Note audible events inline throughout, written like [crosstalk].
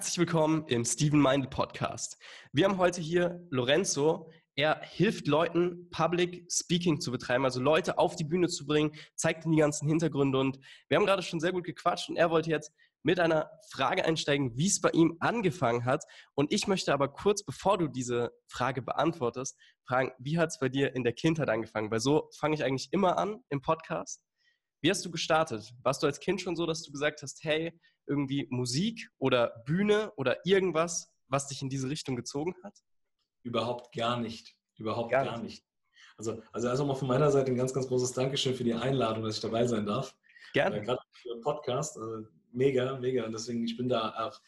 Herzlich willkommen im Steven Mindel Podcast. Wir haben heute hier Lorenzo. Er hilft Leuten, Public Speaking zu betreiben, also Leute auf die Bühne zu bringen, zeigt ihnen die ganzen Hintergründe und wir haben gerade schon sehr gut gequatscht und er wollte jetzt mit einer Frage einsteigen, wie es bei ihm angefangen hat. Und ich möchte aber kurz, bevor du diese Frage beantwortest, fragen, wie hat es bei dir in der Kindheit angefangen? Weil so fange ich eigentlich immer an im Podcast. Wie hast du gestartet? Warst du als Kind schon so, dass du gesagt hast, hey, irgendwie Musik oder Bühne oder irgendwas, was dich in diese Richtung gezogen hat? Überhaupt gar nicht. Überhaupt gar, gar nicht. nicht. Also, also erst einmal von meiner Seite ein ganz, ganz großes Dankeschön für die Einladung, dass ich dabei sein darf. Gerne. Äh, Gerade für den Podcast. Also mega, mega. Und deswegen, ich bin da auch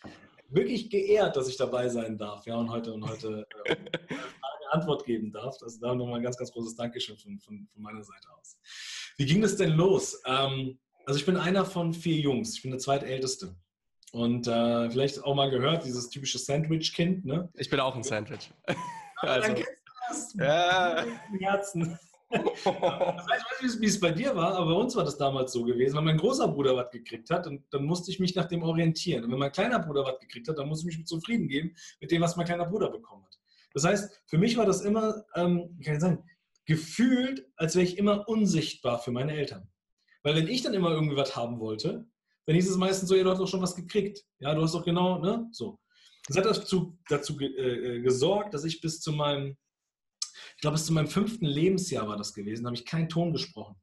wirklich geehrt, dass ich dabei sein darf. Ja, und heute und heute äh, [laughs] eine Antwort geben darf. Also da nochmal ein ganz, ganz großes Dankeschön von, von, von meiner Seite aus. Wie ging das denn los? Ähm, also ich bin einer von vier Jungs. Ich bin der zweitälteste. Und äh, vielleicht auch mal gehört, dieses typische Sandwich-Kind, ne? Ich bin auch ein Sandwich. [laughs] Ah, [laughs] also. Dann kennst du das. Ja. Herzen. [laughs] ich weiß nicht, wie es bei dir war, aber bei uns war das damals so gewesen. Wenn mein großer Bruder was gekriegt hat, dann, dann musste ich mich nach dem orientieren. Und wenn mein kleiner Bruder was gekriegt hat, dann musste ich mich zufrieden geben mit dem, was mein kleiner Bruder bekommen hat. Das heißt, für mich war das immer, ähm, kann ich sagen, gefühlt, als wäre ich immer unsichtbar für meine Eltern. Weil wenn ich dann immer irgendwie was haben wollte, dann hieß es meistens so, ja, du hast doch schon was gekriegt. Ja, du hast doch genau, ne, so. Das hat dazu, dazu äh, gesorgt, dass ich bis zu meinem, ich glaube, bis zu meinem fünften Lebensjahr war das gewesen, habe ich keinen Ton gesprochen.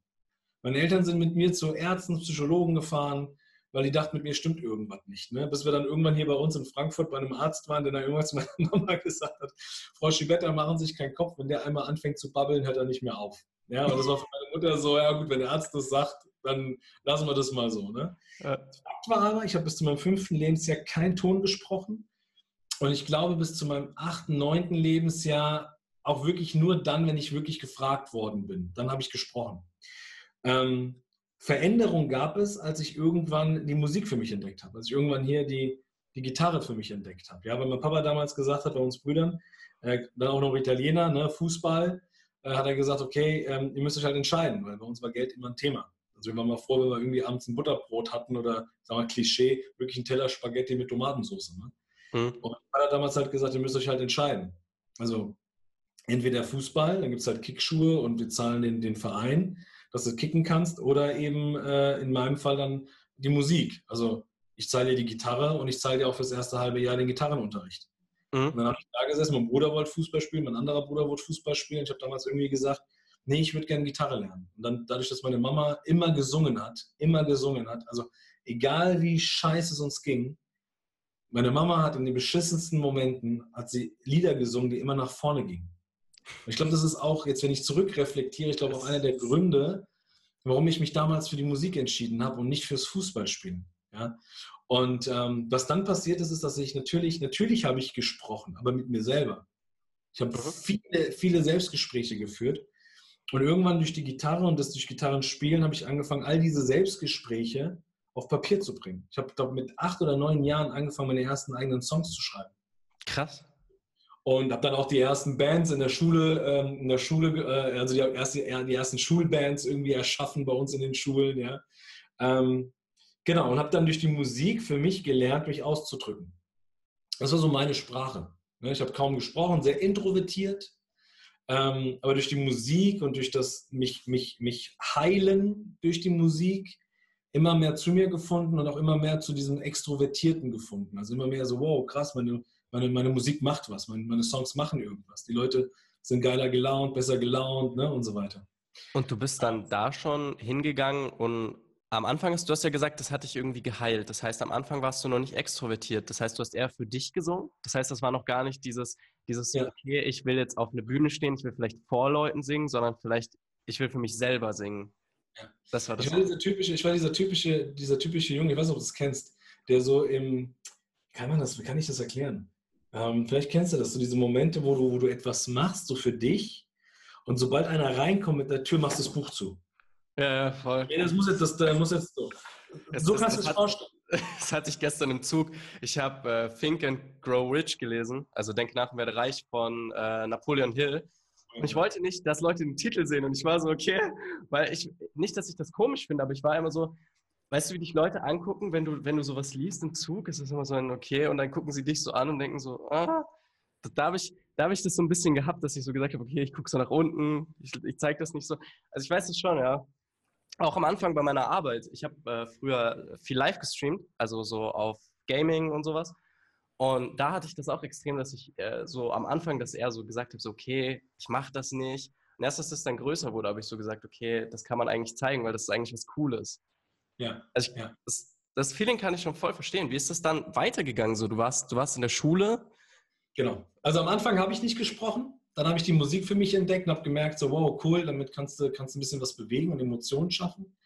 Meine Eltern sind mit mir zu Ärzten, Psychologen gefahren, weil die dachten, mit mir stimmt irgendwas nicht. Ne? Bis wir dann irgendwann hier bei uns in Frankfurt bei einem Arzt waren, der dann irgendwas [laughs] zu meiner Mama gesagt hat, Frau Schibetta, machen Sie sich keinen Kopf, wenn der einmal anfängt zu babbeln, hört er nicht mehr auf. Ja, und das war für meine Mutter so, ja gut, wenn der Arzt das sagt, dann lassen wir das mal so. Ne? Ja. Fakt war aber, ich habe bis zu meinem fünften Lebensjahr keinen Ton gesprochen und ich glaube bis zu meinem achten, neunten Lebensjahr auch wirklich nur dann, wenn ich wirklich gefragt worden bin. Dann habe ich gesprochen. Ähm, Veränderung gab es, als ich irgendwann die Musik für mich entdeckt habe, als ich irgendwann hier die, die Gitarre für mich entdeckt habe. Ja, weil mein Papa damals gesagt hat, bei uns Brüdern, äh, dann auch noch Italiener, ne, Fußball, äh, hat er gesagt, okay, ähm, ihr müsst euch halt entscheiden, weil bei uns war Geld immer ein Thema. Also wir waren mal froh, wenn wir irgendwie abends ein Butterbrot hatten oder, sagen wir Klischee, wirklich ein Teller Spaghetti mit Tomatensauce. Ne? Mhm. Und er hat damals halt gesagt, ihr müsst euch halt entscheiden. Also entweder Fußball, dann gibt es halt Kickschuhe und wir zahlen den, den Verein dass du kicken kannst oder eben äh, in meinem Fall dann die Musik. Also ich zahle dir die Gitarre und ich zahle dir auch fürs erste halbe Jahr den Gitarrenunterricht. Mhm. Und dann habe ich da gesessen, mein Bruder wollte Fußball spielen, mein anderer Bruder wollte Fußball spielen. Ich habe damals irgendwie gesagt, nee, ich würde gerne Gitarre lernen. Und dann dadurch, dass meine Mama immer gesungen hat, immer gesungen hat, also egal wie scheiße es uns ging, meine Mama hat in den beschissensten Momenten, hat sie Lieder gesungen, die immer nach vorne gingen. Ich glaube, das ist auch, jetzt wenn ich zurückreflektiere, ich glaube auch einer der Gründe, warum ich mich damals für die Musik entschieden habe und nicht fürs Fußballspielen. Ja? Und ähm, was dann passiert ist, ist, dass ich natürlich, natürlich habe ich gesprochen, aber mit mir selber. Ich habe mhm. viele, viele Selbstgespräche geführt. Und irgendwann durch die Gitarre und das durch Gitarrenspielen habe ich angefangen, all diese Selbstgespräche auf Papier zu bringen. Ich habe mit acht oder neun Jahren angefangen, meine ersten eigenen Songs zu schreiben. Krass und habe dann auch die ersten Bands in der Schule, ähm, in der Schule, äh, also die, erste, die ersten Schulbands irgendwie erschaffen bei uns in den Schulen, ja. Ähm, genau, und habe dann durch die Musik für mich gelernt, mich auszudrücken. Das war so meine Sprache. Ne? Ich habe kaum gesprochen, sehr introvertiert, ähm, aber durch die Musik und durch das mich, mich, mich heilen durch die Musik immer mehr zu mir gefunden und auch immer mehr zu diesem Extrovertierten gefunden. Also immer mehr so, wow, krass, meine, meine, meine Musik macht was, meine, meine Songs machen irgendwas. Die Leute sind geiler gelaunt, besser gelaunt ne, und so weiter. Und du bist dann da schon hingegangen und am Anfang hast du hast ja gesagt, das hat dich irgendwie geheilt. Das heißt, am Anfang warst du noch nicht extrovertiert. Das heißt, du hast eher für dich gesungen. Das heißt, das war noch gar nicht dieses, dieses, ja. okay, ich will jetzt auf eine Bühne stehen, ich will vielleicht vor Leuten singen, sondern vielleicht, ich will für mich selber singen. Ja. Das war das. Ich war dieser typische, ich war dieser typische, dieser typische Junge, ich weiß nicht, ob du das kennst, der so im, kann man das, wie kann ich das erklären? Ähm, vielleicht kennst du das, so diese Momente, wo du, wo du etwas machst, so für dich, und sobald einer reinkommt mit der Tür, machst du das Buch zu. Ja, ja voll. Ja, das muss jetzt, das, das muss jetzt so. Es, so kannst du es vorstellen. Das hatte ich gestern im Zug. Ich habe äh, Think and Grow Rich gelesen, also Denk nach und werde reich von äh, Napoleon Hill. Und ich wollte nicht, dass Leute den Titel sehen. Und ich war so, okay, weil ich, nicht, dass ich das komisch finde, aber ich war immer so, weißt du, wie dich Leute angucken, wenn du, wenn du sowas liest im Zug? Ist das immer so ein Okay und dann gucken sie dich so an und denken so, ah, da habe ich, da hab ich das so ein bisschen gehabt, dass ich so gesagt habe, okay, ich gucke so nach unten, ich, ich zeige das nicht so. Also ich weiß es schon, ja. Auch am Anfang bei meiner Arbeit. Ich habe äh, früher viel live gestreamt, also so auf Gaming und sowas. Und da hatte ich das auch extrem, dass ich äh, so am Anfang das eher so gesagt habe, so okay, ich mache das nicht. Und erst, als das dann größer wurde, habe ich so gesagt, okay, das kann man eigentlich zeigen, weil das ist eigentlich was Cooles. Ja. Also ich, ja. Das, das Feeling kann ich schon voll verstehen. Wie ist das dann weitergegangen? So, du warst, du warst in der Schule. Genau. Also am Anfang habe ich nicht gesprochen. Dann habe ich die Musik für mich entdeckt und habe gemerkt, so wow, cool, damit kannst du, kannst du ein bisschen was bewegen und Emotionen schaffen.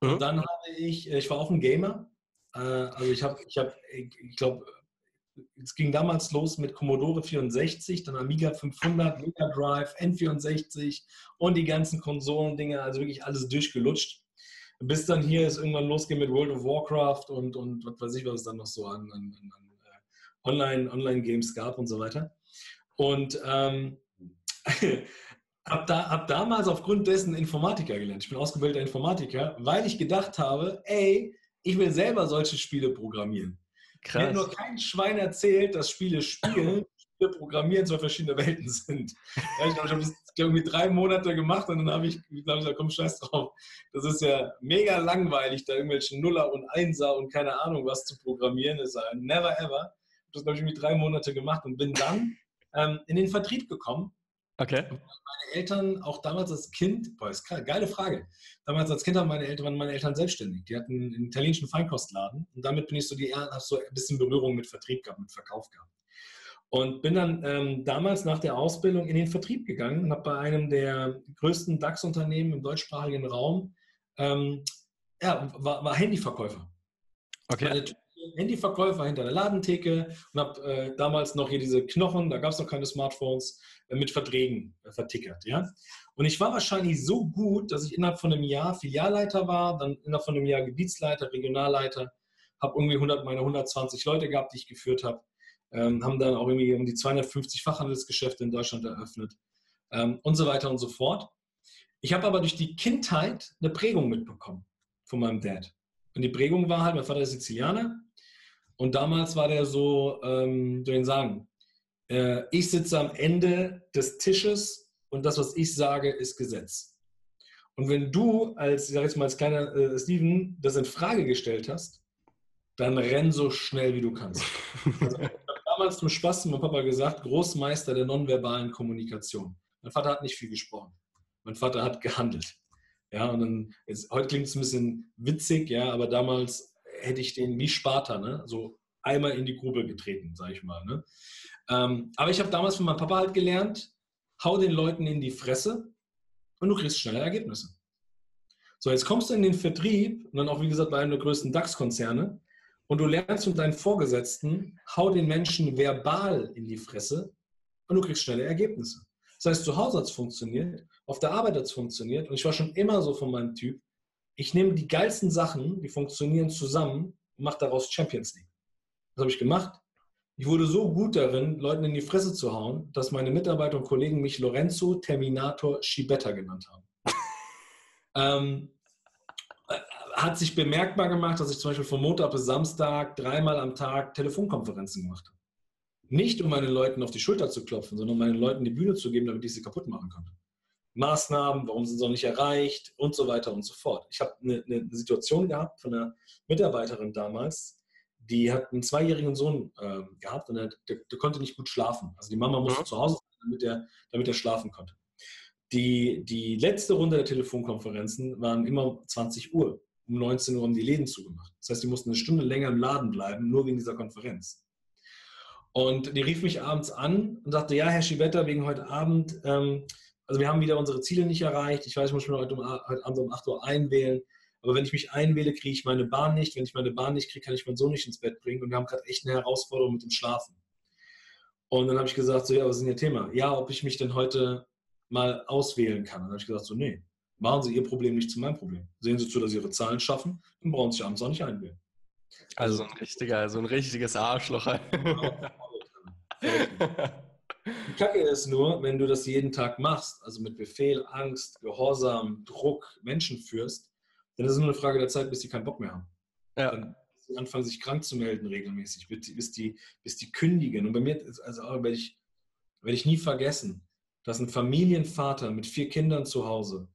Mhm. Und dann habe ich, äh, ich war auch ein Gamer. Äh, also ich habe, ich habe, ich glaube, es ging damals los mit Commodore 64, dann Amiga 500, Mega Drive, N64 und die ganzen Konsolen-Dinge, also wirklich alles durchgelutscht. Bis dann hier es irgendwann losging mit World of Warcraft und, und was weiß ich, was es dann noch so an, an, an uh, Online, Online-Games gab und so weiter. Und ähm, [laughs] habe da, hab damals aufgrund dessen Informatiker gelernt. Ich bin ausgebildeter Informatiker, weil ich gedacht habe, ey, ich will selber solche Spiele programmieren. Krass. Mir hat nur kein Schwein erzählt, dass Spiele spielen, Spiele programmieren zwei verschiedene Welten sind. Ja, ich glaube, ich habe das irgendwie drei Monate gemacht und dann habe ich, ich glaube, da kommt Scheiß drauf. Das ist ja mega langweilig, da irgendwelche Nuller und Einser und keine Ahnung was zu programmieren. Das ist ja never ever. Ich habe das, glaube ich, irgendwie drei Monate gemacht und bin dann ähm, in den Vertrieb gekommen Okay. Meine Eltern, auch damals als Kind, boah, ist geile Frage. Damals als Kind haben meine Eltern, waren meine Eltern selbstständig. Die hatten einen italienischen Feinkostladen und damit bin ich so die habe so ein bisschen Berührung mit Vertrieb gehabt, mit Verkauf gehabt. Und bin dann ähm, damals nach der Ausbildung in den Vertrieb gegangen und habe bei einem der größten DAX-Unternehmen im deutschsprachigen Raum, ähm, ja, war, war Handyverkäufer. Okay. Handyverkäufer hinter der Ladentheke und habe äh, damals noch hier diese Knochen, da gab es noch keine Smartphones, äh, mit Verträgen äh, vertickert. Ja? Und ich war wahrscheinlich so gut, dass ich innerhalb von einem Jahr Filialleiter war, dann innerhalb von einem Jahr Gebietsleiter, Regionalleiter, habe irgendwie 100, meine 120 Leute gehabt, die ich geführt habe, ähm, haben dann auch irgendwie um die 250 Fachhandelsgeschäfte in Deutschland eröffnet ähm, und so weiter und so fort. Ich habe aber durch die Kindheit eine Prägung mitbekommen von meinem Dad. Und die Prägung war halt, mein Vater ist Sizilianer und damals war der so, ähm, soll ich sagen, äh, ich sitze am Ende des Tisches und das, was ich sage, ist Gesetz. Und wenn du als, ich sag jetzt mal als kleiner äh, Steven, das in Frage gestellt hast, dann renn so schnell wie du kannst. [laughs] damals zum Spaß zu meinem Papa gesagt, Großmeister der nonverbalen Kommunikation. Mein Vater hat nicht viel gesprochen. Mein Vater hat gehandelt. Ja, und dann, jetzt, heute klingt es ein bisschen witzig, ja, aber damals hätte ich den wie Sparta, ne, so einmal in die Grube getreten, sag ich mal. Ne? Ähm, aber ich habe damals von meinem Papa halt gelernt, hau den Leuten in die Fresse und du kriegst schnelle Ergebnisse. So, jetzt kommst du in den Vertrieb und dann auch, wie gesagt, bei einem der größten DAX-Konzerne und du lernst mit deinen Vorgesetzten, hau den Menschen verbal in die Fresse und du kriegst schnelle Ergebnisse. Das heißt, zu Hause hat es funktioniert, auf der Arbeit hat es funktioniert und ich war schon immer so von meinem Typ, ich nehme die geilsten Sachen, die funktionieren zusammen und mache daraus Champions League. Das habe ich gemacht. Ich wurde so gut darin, Leuten in die Fresse zu hauen, dass meine Mitarbeiter und Kollegen mich Lorenzo Terminator Schibetta genannt haben. [laughs] ähm, hat sich bemerkbar gemacht, dass ich zum Beispiel von Montag bis Samstag dreimal am Tag Telefonkonferenzen gemacht habe. Nicht um meinen Leuten auf die Schulter zu klopfen, sondern um meinen Leuten die Bühne zu geben, damit ich sie kaputt machen konnte. Maßnahmen, warum sind sie noch nicht erreicht und so weiter und so fort. Ich habe eine, eine Situation gehabt von einer Mitarbeiterin damals, die hat einen zweijährigen Sohn äh, gehabt und der, der, der, konnte nicht gut schlafen. Also die Mama musste mhm. zu Hause sein, damit er, damit er schlafen konnte. Die, die letzte Runde der Telefonkonferenzen waren immer 20 Uhr. Um 19 Uhr haben die Läden zugemacht. Das heißt, die mussten eine Stunde länger im Laden bleiben, nur wegen dieser Konferenz. Und die rief mich abends an und sagte, ja, Herr Schibetta, wegen heute Abend, ähm, also wir haben wieder unsere Ziele nicht erreicht. Ich weiß, ich muss mich heute, um, heute Abend um 8 Uhr einwählen. Aber wenn ich mich einwähle, kriege ich meine Bahn nicht. Wenn ich meine Bahn nicht kriege, kann ich meinen Sohn nicht ins Bett bringen. Und wir haben gerade echt eine Herausforderung mit dem Schlafen. Und dann habe ich gesagt, so, ja, was ist denn Ihr Thema? Ja, ob ich mich denn heute mal auswählen kann. Und dann habe ich gesagt, so, nee, machen Sie Ihr Problem nicht zu meinem Problem. Sehen Sie zu, dass Sie Ihre Zahlen schaffen, dann brauchen Sie sich abends auch nicht einwählen. Also so ein richtiger, so ein richtiges Arschloch. [laughs] Die Kacke ist nur, wenn du das jeden Tag machst, also mit Befehl, Angst, Gehorsam, Druck Menschen führst, dann ist es nur eine Frage der Zeit, bis die keinen Bock mehr haben. Ja. Dann anfangen, sich krank zu melden regelmäßig, bis die, bis die kündigen. Und bei mir, also werde ich, werde ich nie vergessen, dass ein Familienvater mit vier Kindern zu Hause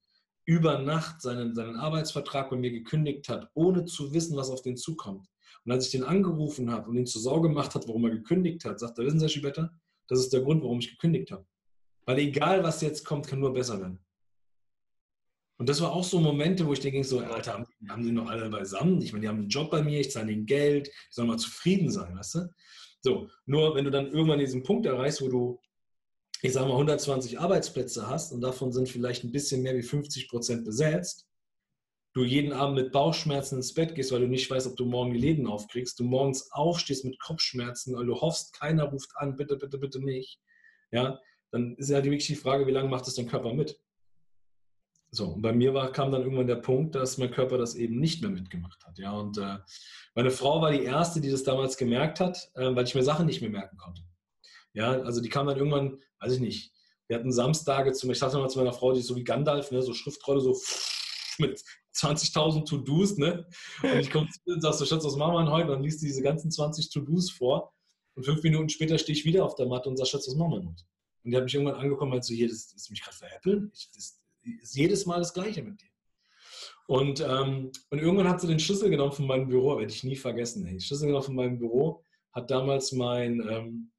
über Nacht seinen, seinen Arbeitsvertrag bei mir gekündigt hat, ohne zu wissen, was auf den zukommt. Und als ich den angerufen habe und ihn zur Sorge gemacht hat, warum er gekündigt hat, sagt er, wissen Sie, Herr Schiebetter, das ist der Grund, warum ich gekündigt habe. Weil egal, was jetzt kommt, kann nur besser werden. Und das war auch so Momente, wo ich denke, so, Alter, haben, haben die noch alle beisammen? Ich meine, die haben einen Job bei mir, ich zahle ihnen Geld, die sollen mal zufrieden sein, weißt du? So, nur wenn du dann irgendwann diesen Punkt erreichst, wo du ich sage mal, 120 Arbeitsplätze hast und davon sind vielleicht ein bisschen mehr wie 50 Prozent besetzt, du jeden Abend mit Bauchschmerzen ins Bett gehst, weil du nicht weißt, ob du morgen die Läden aufkriegst, du morgens aufstehst mit Kopfschmerzen, weil du hoffst, keiner ruft an, bitte, bitte, bitte nicht, ja, dann ist ja wirklich die Frage, wie lange macht es dein Körper mit? So, und bei mir war, kam dann irgendwann der Punkt, dass mein Körper das eben nicht mehr mitgemacht hat. Ja, und äh, meine Frau war die erste, die das damals gemerkt hat, äh, weil ich mir Sachen nicht mehr merken konnte. Ja, also die kam dann irgendwann, weiß ich nicht, wir hatten Samstage zum, ich sagte mal zu meiner Frau, die ist so wie Gandalf, ne, so Schriftrolle, so [laughs] mit 20.000 To-Dos, ne? Und ich komme zu und sag so, Schatz, was machen wir denn heute? Und dann liest diese ganzen 20 To-Dos vor. Und fünf Minuten später stehe ich wieder auf der Matte und sage, Schatz, was machen wir denn heute? Und die hat mich irgendwann angekommen und meinte so, hier, das, das mich gerade veräppeln. Ich, das ist jedes Mal das Gleiche mit dir. Und, ähm, und irgendwann hat sie den Schlüssel genommen von meinem Büro, werde ich nie vergessen. Ey. Schlüssel genommen von meinem Büro, hat damals mein, ähm,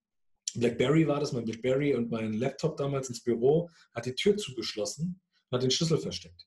Blackberry war das, mein Blackberry und mein Laptop damals ins Büro, hat die Tür zugeschlossen und hat den Schlüssel versteckt.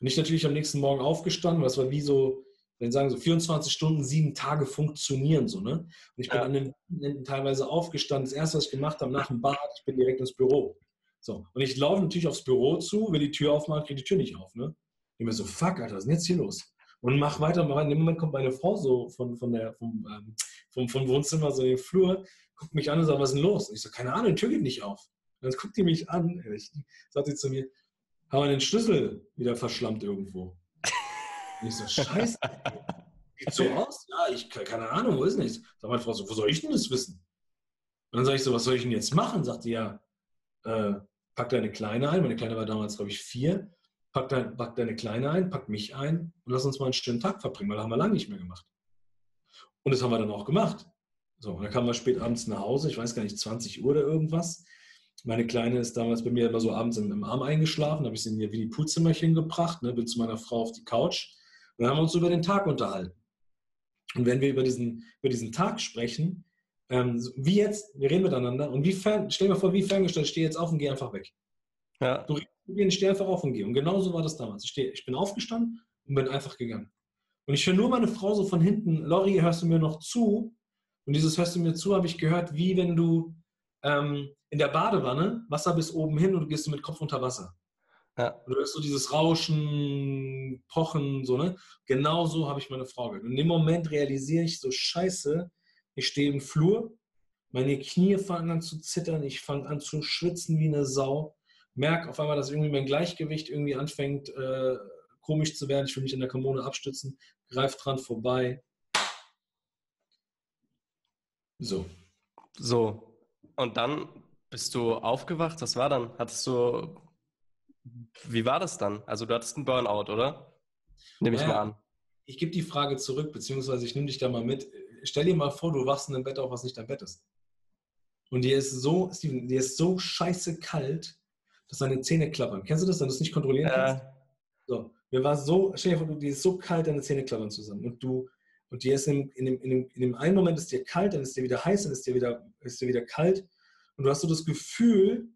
Und ich natürlich am nächsten Morgen aufgestanden, was war wie so, wenn sagen so 24 Stunden, sieben Tage funktionieren so, ne? Und ich bin ja. an den Wochenenden teilweise aufgestanden. Das erste, was ich gemacht habe, nach dem Bad, ich bin direkt ins Büro. So. Und ich laufe natürlich aufs Büro zu, will die Tür aufmachen, kriege die Tür nicht auf, ne? Ich mir so, fuck, Alter, was ist denn jetzt hier los? Und mach weiter, mach In dem Moment kommt meine Frau so von, von der, vom, ähm, vom, vom Wohnzimmer so in den Flur guckt mich an und sagt, was ist denn los? Und ich so, keine Ahnung, die Tür geht nicht auf. Und dann guckt die mich an, ehrlich, sagt sie zu mir, haben wir den Schlüssel wieder verschlammt irgendwo? Und ich so, scheiße. Sieht so aus? Ja, ich, keine Ahnung, wo ist das? Sag meine Frau so, wo soll ich denn das wissen? Und dann sage ich so, was soll ich denn jetzt machen? Sagt die, ja, äh, pack deine Kleine ein. Meine Kleine war damals, glaube ich, vier. Pack, dein, pack deine Kleine ein, pack mich ein und lass uns mal einen schönen Tag verbringen, weil das haben wir lange nicht mehr gemacht. Und das haben wir dann auch gemacht. So, und dann kamen wir spät abends nach Hause, ich weiß gar nicht, 20 Uhr oder irgendwas. Meine Kleine ist damals bei mir immer so abends im, im Arm eingeschlafen, habe ich sie in ihr Winnie-Pooh-Zimmerchen gebracht, ne, bin zu meiner Frau auf die Couch und dann haben wir uns über den Tag unterhalten. Und wenn wir über diesen, über diesen Tag sprechen, ähm, wie jetzt, wir reden miteinander und wie fern, stell dir mal vor, wie ferngestellt, ich stehe jetzt auf und gehe einfach weg. Ja. Du redest stehe einfach auf und gehe. Und genauso war das damals. Ich, stehe, ich bin aufgestanden und bin einfach gegangen. Und ich höre nur meine Frau so von hinten, Lori, hörst du mir noch zu? Und dieses Hörst du mir zu, habe ich gehört, wie wenn du ähm, in der Badewanne, Wasser bis oben hin und du gehst mit Kopf unter Wasser. Ja. Und du hörst so dieses Rauschen, Pochen, so, ne? Genau so habe ich meine Frau gehört. Und in dem Moment realisiere ich so, scheiße, ich stehe im Flur, meine Knie fangen an zu zittern, ich fange an zu schwitzen wie eine Sau, merke auf einmal, dass irgendwie mein Gleichgewicht irgendwie anfängt, äh, komisch zu werden. Ich will mich in der Kommode abstützen, greife dran vorbei, so. So. Und dann bist du aufgewacht. Was war dann? Hattest du. Wie war das dann? Also, du hattest einen Burnout, oder? Nehme ich naja, mal an. Ich gebe die Frage zurück, beziehungsweise ich nehme dich da mal mit. Stell dir mal vor, du wachst in einem Bett auf, was nicht dein Bett ist. Und dir ist so, Steven, dir ist so scheiße kalt, dass deine Zähne klappern. Kennst du das, wenn du es nicht kontrollieren kannst? So, mir war so, stell dir vor, dir ist so kalt, deine Zähne klappern zusammen. Und du und dir ist in, in, dem, in, dem, in dem einen Moment ist dir kalt, dann ist dir wieder heiß, dann ist dir wieder, ist dir wieder kalt. Und du hast so das Gefühl,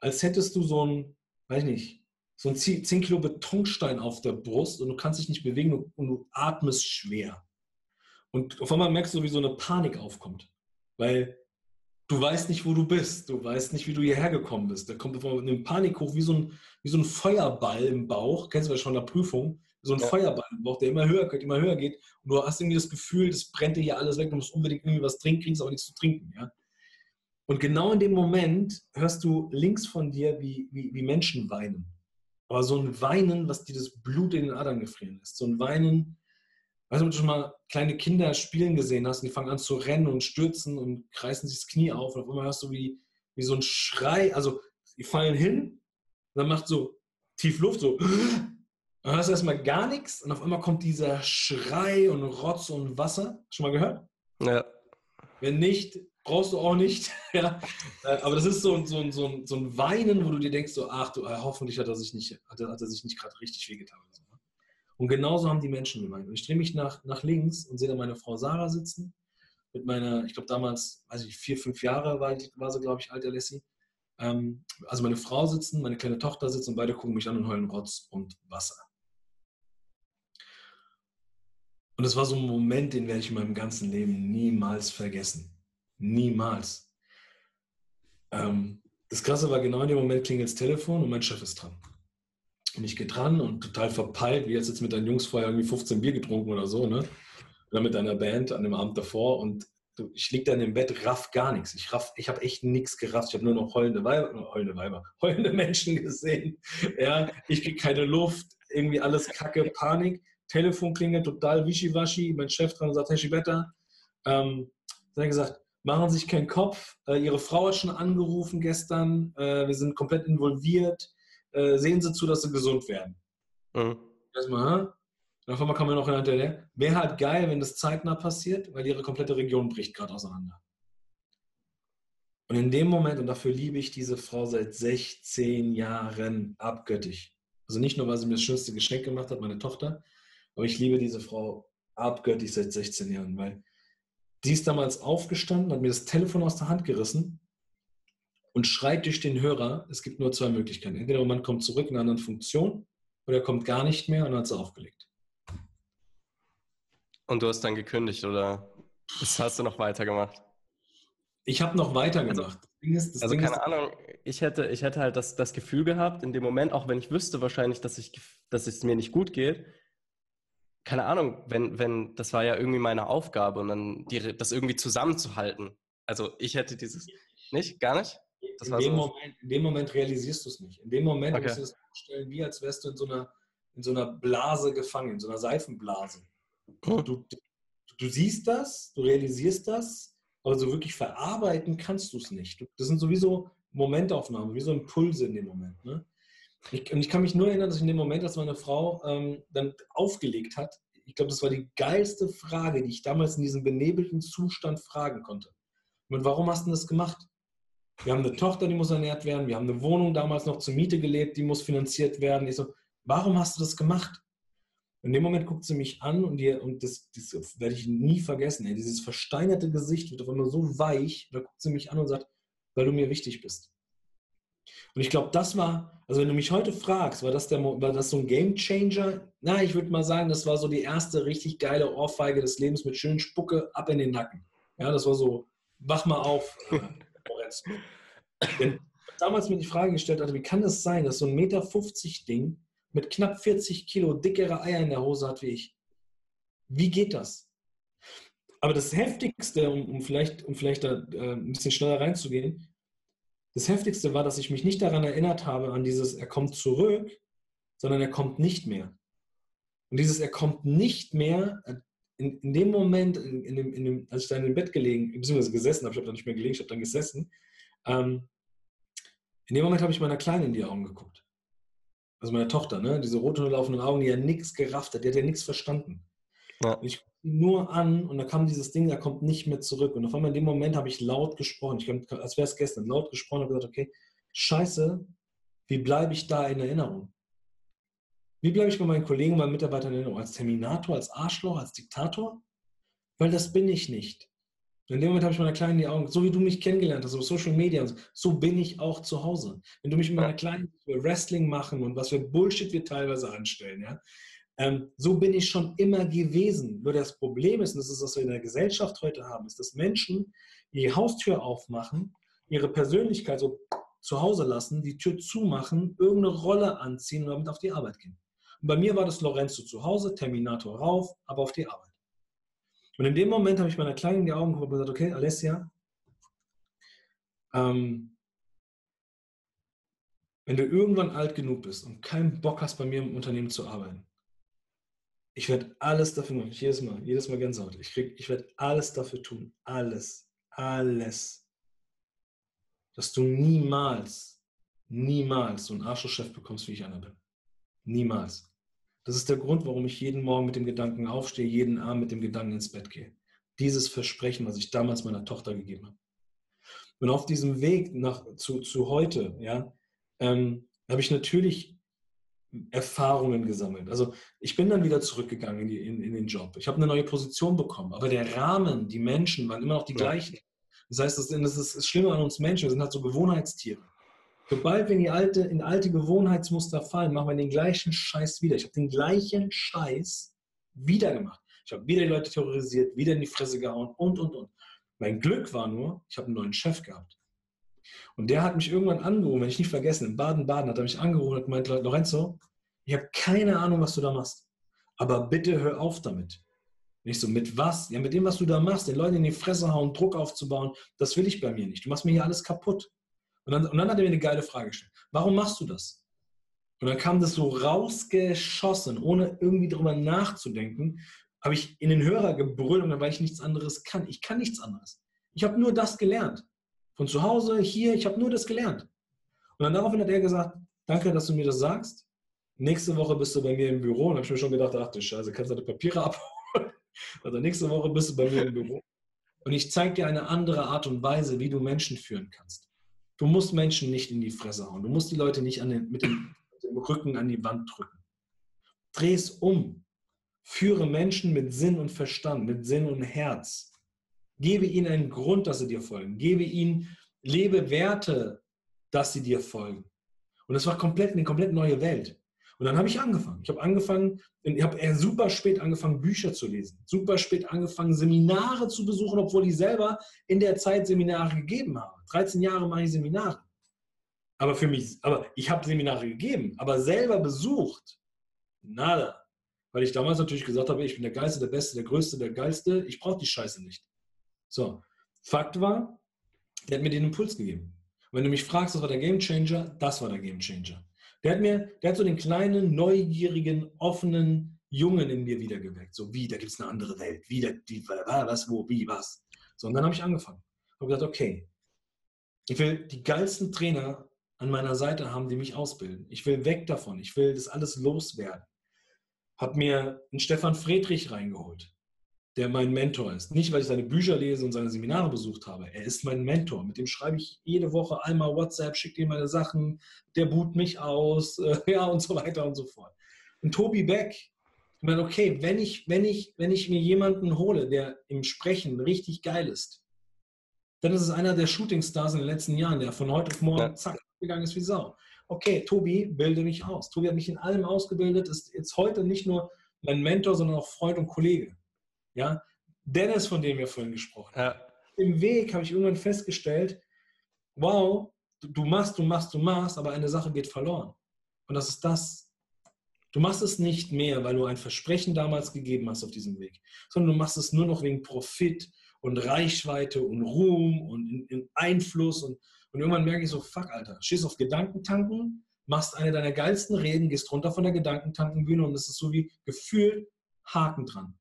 als hättest du so ein, weiß ich nicht, so ein 10 Kilo Betonstein auf der Brust und du kannst dich nicht bewegen und, du atmest schwer. Und auf einmal merkst du, wie so eine Panik aufkommt. Weil du weißt nicht, wo du bist. Du weißt nicht, wie du hierher gekommen bist. Da kommt eine Panik hoch, wie so ein, wie so ein Feuerball im Bauch. Kennst du das schon in der Prüfung? So ein ja. Feuerball im Bauch, der immer höher geht, immer höher geht. Und du hast irgendwie das Gefühl, das brennt dir hier alles weg, du musst unbedingt irgendwie was trinken, kriegst aber nichts zu trinken. Ja? Und genau in dem Moment hörst du links von dir, wie, wie, wie Menschen weinen. Aber so ein Weinen, was dir das Blut in den Adern gefrieren lässt. So ein Weinen, weißt du, ob du schon mal kleine Kinder spielen gesehen hast, und die fangen an zu rennen und stürzen und reißen sich das Knie auf. Und auf einmal hörst du wie, wie so ein Schrei, also die fallen hin, und dann macht so tief Luft, so Und dann hast du erstmal gar nichts und auf einmal kommt dieser Schrei und Rotz und Wasser. Schon mal gehört? Ja. Wenn nicht, brauchst du auch nicht. [laughs] ja. Äh, aber das ist so, so, so, so ein Weinen, wo du dir denkst, so, ach du, äh, hoffentlich hat er sich nicht, hat er, hat er sich nicht gerade richtig wehgetan. Ne? Und genauso haben die Menschen gemeint. Und ich drehe mich nach, nach links und sehe da meine Frau Sarah sitzen. Mit meiner, ich glaube damals, weiß ich, vier, fünf Jahre war, war sie, glaube ich, alter Lessie. Ähm, also meine Frau sitzen, meine kleine Tochter sitzt und beide gucken mich an und heulen Rotz und Wasser. Und das war so ein Moment, den werde ich in meinem ganzen Leben niemals vergessen. Niemals. Ähm, das Krasse war, genau in dem Moment klingelt das Telefon und mein Chef ist dran. Und ich gehe dran und total verpeilt, wie jetzt jetzt mit deinen Jungs vorher irgendwie 15 Bier getrunken oder so, ne? Oder mit deiner Band an dem Abend davor und ich liege dann im Bett, raff gar nichts. Ich raff, ich habe echt nichts gerafft. Ich habe nur noch heulende Weiber, heulende Weiber, [laughs] heulende Menschen gesehen. Ja, ich kriege keine Luft, irgendwie alles Kacke, Panik. Telefon klingelt total wischiwaschi, mein Chef dran und sagt, Herr Schibetta, ähm, dann hat er gesagt, machen Sie sich keinen Kopf, äh, Ihre Frau hat schon angerufen gestern, äh, wir sind komplett involviert, äh, sehen Sie zu, dass Sie gesund werden. Mhm. Erstmal, hm? Und auf einmal kann man noch hinterher, wäre halt geil, wenn das zeitnah passiert, weil Ihre komplette Region bricht gerade auseinander. Und in dem Moment, und dafür liebe ich diese Frau seit 16 Jahren abgöttisch. Also nicht nur, weil sie mir das schönste Geschenk gemacht hat, meine Tochter, aber ich liebe diese Frau abgöttisch seit 16 Jahren, weil die ist damals aufgestanden, hat mir das Telefon aus der Hand gerissen und schreit durch den Hörer, es gibt nur zwei Möglichkeiten. Entweder man kommt zurück in einer anderen Funktion oder er kommt gar nicht mehr und hat sie aufgelegt. Und du hast dann gekündigt oder was hast du noch weitergemacht? Ich habe noch weitergemacht. Also, ist, also keine ist, Ahnung, ich hätte, ich hätte halt das, das Gefühl gehabt, in dem Moment, auch wenn ich wüsste wahrscheinlich, dass, ich, dass es mir nicht gut geht, keine Ahnung, wenn, wenn, das war ja irgendwie meine Aufgabe und dann die, das irgendwie zusammenzuhalten. Also ich hätte dieses, nicht? Gar nicht? In dem, so. Moment, in, dem Moment, realisierst du es nicht. In dem Moment okay. musst du es vorstellen, wie als wärst du in so einer, in so einer Blase gefangen, in so einer Seifenblase. Hm. Du, du, du, siehst das, du realisierst das, aber so wirklich verarbeiten kannst du es nicht. Das sind sowieso Momentaufnahmen, wie so Impulse in dem Moment. Ne? Ich, und ich kann mich nur erinnern, dass in dem Moment, als meine Frau ähm, dann aufgelegt hat, ich glaube, das war die geilste Frage, die ich damals in diesem benebelten Zustand fragen konnte. Und warum hast du das gemacht? Wir haben eine Tochter, die muss ernährt werden. Wir haben eine Wohnung damals noch zur Miete gelebt, die muss finanziert werden. Ich so, warum hast du das gemacht? In dem Moment guckt sie mich an und, die, und das, das werde ich nie vergessen. Ey. Dieses versteinerte Gesicht wird auf einmal so weich. Da guckt sie mich an und sagt, weil du mir wichtig bist. Und ich glaube, das war, also wenn du mich heute fragst, war das, der, war das so ein Game Changer? Na, ich würde mal sagen, das war so die erste richtig geile Ohrfeige des Lebens mit schönen Spucke ab in den Nacken. Ja, das war so, wach mal auf, äh, damals mir die Frage gestellt hatte, wie kann es das sein, dass so ein Meter 50 Ding mit knapp 40 Kilo dickere Eier in der Hose hat wie ich? Wie geht das? Aber das Heftigste, um, um vielleicht, um vielleicht da äh, ein bisschen schneller reinzugehen, das Heftigste war, dass ich mich nicht daran erinnert habe, an dieses Er kommt zurück, sondern er kommt nicht mehr. Und dieses Er kommt nicht mehr, äh, in, in dem Moment, in, in, dem, in dem, als ich da in dem Bett gelegen, beziehungsweise gesessen habe, ich habe da nicht mehr gelegen, ich habe dann gesessen, ähm, in dem Moment habe ich meiner Kleinen in die Augen geguckt. Also meiner Tochter, ne? diese roten laufenden Augen, die ja nichts gerafft hat, die hat ja nichts verstanden. Ja. ich nur an und da kam dieses Ding, da kommt nicht mehr zurück. Und auf einmal in dem Moment habe ich laut gesprochen, ich als wäre es gestern, laut gesprochen und gesagt, okay, scheiße, wie bleibe ich da in Erinnerung? Wie bleibe ich bei meinen Kollegen meinen Mitarbeitern in Erinnerung? Als Terminator, als Arschloch, als Diktator? Weil das bin ich nicht. Und in dem Moment habe ich meiner Kleinen die Augen, so wie du mich kennengelernt hast, auf Social Media, so bin ich auch zu Hause. Wenn du mich mit meiner Kleinen Wrestling machen und was für Bullshit wir teilweise anstellen, ja, ähm, so bin ich schon immer gewesen. Nur das Problem ist, und das ist, was wir in der Gesellschaft heute haben, ist, dass Menschen die Haustür aufmachen, ihre Persönlichkeit so zu Hause lassen, die Tür zumachen, irgendeine Rolle anziehen und damit auf die Arbeit gehen. Und bei mir war das Lorenzo zu Hause, Terminator rauf, aber auf die Arbeit. Und in dem Moment habe ich meiner Kleinen in die Augen geguckt und gesagt, okay, Alessia, ähm, wenn du irgendwann alt genug bist und keinen Bock hast, bei mir im Unternehmen zu arbeiten, ich werde alles dafür machen. Jedes Mal, jedes Mal Gänsehaut. Ich, ich werde alles dafür tun. Alles. Alles. Dass du niemals, niemals so einen Arschlochchef bekommst, wie ich einer bin. Niemals. Das ist der Grund, warum ich jeden Morgen mit dem Gedanken aufstehe, jeden Abend mit dem Gedanken ins Bett gehe. Dieses Versprechen, was ich damals meiner Tochter gegeben habe. Und auf diesem Weg nach, zu, zu heute, ja, ähm, habe ich natürlich Erfahrungen gesammelt. Also ich bin dann wieder zurückgegangen in, die, in, in den Job. Ich habe eine neue Position bekommen, aber der Rahmen, die Menschen waren immer noch die ja. gleichen. Das heißt, das, das ist das Schlimme an uns Menschen, wir sind halt so Gewohnheitstiere. Sobald wir in die alte, in alte Gewohnheitsmuster fallen, machen wir den gleichen Scheiß wieder. Ich habe den gleichen Scheiß wieder gemacht. Ich habe wieder die Leute terrorisiert, wieder in die Fresse gehauen und, und, und. Mein Glück war nur, ich habe einen neuen Chef gehabt. Und der hat mich irgendwann angerufen, wenn ich nicht vergessen, in Baden-Baden hat er mich angerufen und gemeint, Lorenzo, ich habe keine Ahnung, was du da machst. Aber bitte hör auf damit. Nicht so, mit was? Ja, mit dem, was du da machst, den Leuten in die Fresse hauen, Druck aufzubauen, das will ich bei mir nicht. Du machst mir hier alles kaputt. Und dann, und dann hat er mir eine geile Frage gestellt. Warum machst du das? Und dann kam das so rausgeschossen, ohne irgendwie darüber nachzudenken, habe ich in den Hörer gebrüllt, weil ich nichts anderes kann. Ich kann nichts anderes. Ich habe nur das gelernt. Von zu Hause, hier, ich habe nur das gelernt. Und dann daraufhin hat er gesagt, danke, dass du mir das sagst. Nächste Woche bist du bei mir im Büro. Und habe ich mir schon gedacht, ach du Scheiße, kannst du deine Papiere abholen? [laughs] Also nächste Woche bist du bei mir im Büro. Und ich zeige dir eine andere Art und Weise, wie du Menschen führen kannst. Du musst Menschen nicht in die Fresse hauen. Du musst die Leute nicht den, mit, dem, mit dem Rücken an die Wand drücken. Dreh es um. Führe Menschen mit Sinn und Verstand, mit Sinn und Herz. Gebe ihnen einen Grund, dass sie dir folgen. Gebe ihnen, lebe Werte, dass sie dir folgen. Und das war komplett eine komplett neue Welt. Und dann habe ich angefangen. Ich habe angefangen, ich habe super spät angefangen, Bücher zu lesen. Super spät angefangen, Seminare zu besuchen, obwohl ich selber in der Zeit Seminare gegeben habe. 13 Jahre mache ich Seminare. Aber für mich, aber ich habe Seminare gegeben, aber selber besucht, nada. Weil ich damals natürlich gesagt habe, ich bin der Geilste, der Beste, der Größte, der Geilste, ich brauche die Scheiße nicht. So, Fakt war, der hat mir den Impuls gegeben. Und wenn du mich fragst, was war der Game Changer, das war der Game Changer. Der hat mir, der hat so den kleinen, neugierigen, offenen Jungen in mir wiedergeweckt. So, wie, da gibt es eine andere Welt. Wie, da, die, was, wo, wie, was. So, und dann habe ich angefangen. Habe gesagt, okay, ich will die geilsten Trainer an meiner Seite haben, die mich ausbilden. Ich will weg davon. Ich will das alles loswerden. Habe mir einen Stefan Friedrich reingeholt der mein Mentor ist. Nicht, weil ich seine Bücher lese und seine Seminare besucht habe. Er ist mein Mentor. Mit dem schreibe ich jede Woche einmal WhatsApp, schicke ihm meine Sachen, der boot mich aus, [laughs] äh, ja, und so weiter und so fort. Und Tobi Beck, ich meine, okay, wenn ich, wenn, ich, wenn ich mir jemanden hole, der im Sprechen richtig geil ist, dann ist es einer der Shootingstars in den letzten Jahren, der von heute auf morgen ja. zack gegangen ist wie Sau. Okay, Tobi, bilde mich aus. Tobi hat mich in allem ausgebildet, ist jetzt heute nicht nur mein Mentor, sondern auch Freund und Kollege. Ja? Dennis, von dem wir vorhin gesprochen haben. Ja. Im Weg habe ich irgendwann festgestellt, wow, du machst, du machst, du machst, aber eine Sache geht verloren. Und das ist das. Du machst es nicht mehr, weil du ein Versprechen damals gegeben hast auf diesem Weg, sondern du machst es nur noch wegen Profit und Reichweite und Ruhm und in, in Einfluss. Und, und irgendwann merke ich so, fuck, Alter, stehst auf Gedankentanken, machst eine deiner geilsten Reden, gehst runter von der Gedankentankenbühne und es ist so wie gefühlt Haken dran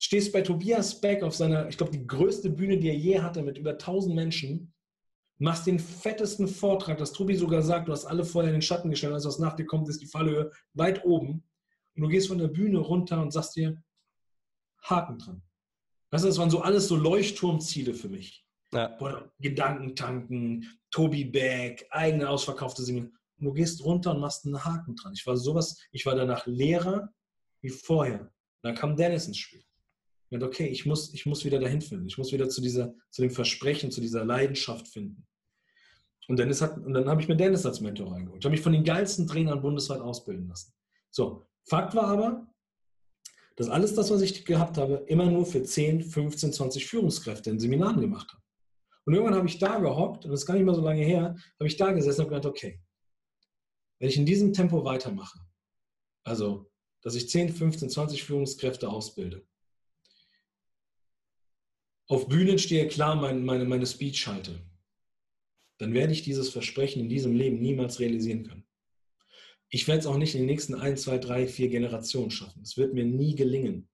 stehst bei Tobias Beck auf seiner, ich glaube, die größte Bühne, die er je hatte, mit über 1000 Menschen, machst den fettesten Vortrag, dass Tobi sogar sagt, du hast alle vorher in den Schatten gestellt, als was nach dir kommt, ist die Fallhöhe weit oben. Und du gehst von der Bühne runter und sagst dir, Haken dran. Weißt du, das waren so alles so Leuchtturmziele für mich. Ja. Boah, Gedanken tanken, Tobi Beck, eigene ausverkaufte Singen. Und du gehst runter und machst einen Haken dran. Ich war sowas, ich war danach Lehrer wie vorher. Und dann kam Dennis ins Spiel. Und okay, ich muss, ich muss wieder dahin finden. Ich muss wieder zu, dieser, zu dem Versprechen, zu dieser Leidenschaft finden. Und, Dennis hat, und dann habe ich mir Dennis als Mentor reingeholt. Ich habe mich von den geilsten Trainern bundesweit ausbilden lassen. So, Fakt war aber, dass alles das, was ich gehabt habe, immer nur für 10, 15, 20 Führungskräfte in Seminaren gemacht habe. Und irgendwann habe ich da gehockt, und das ist gar nicht mehr so lange her, habe ich da gesessen und gedacht, okay, wenn ich in diesem Tempo weitermache, also, dass ich 10, 15, 20 Führungskräfte ausbilde, auf Bühnen stehe, klar meine, meine, meine Speech halte, dann werde ich dieses Versprechen in diesem Leben niemals realisieren können. Ich werde es auch nicht in den nächsten ein, zwei, drei, vier Generationen schaffen. Es wird mir nie gelingen,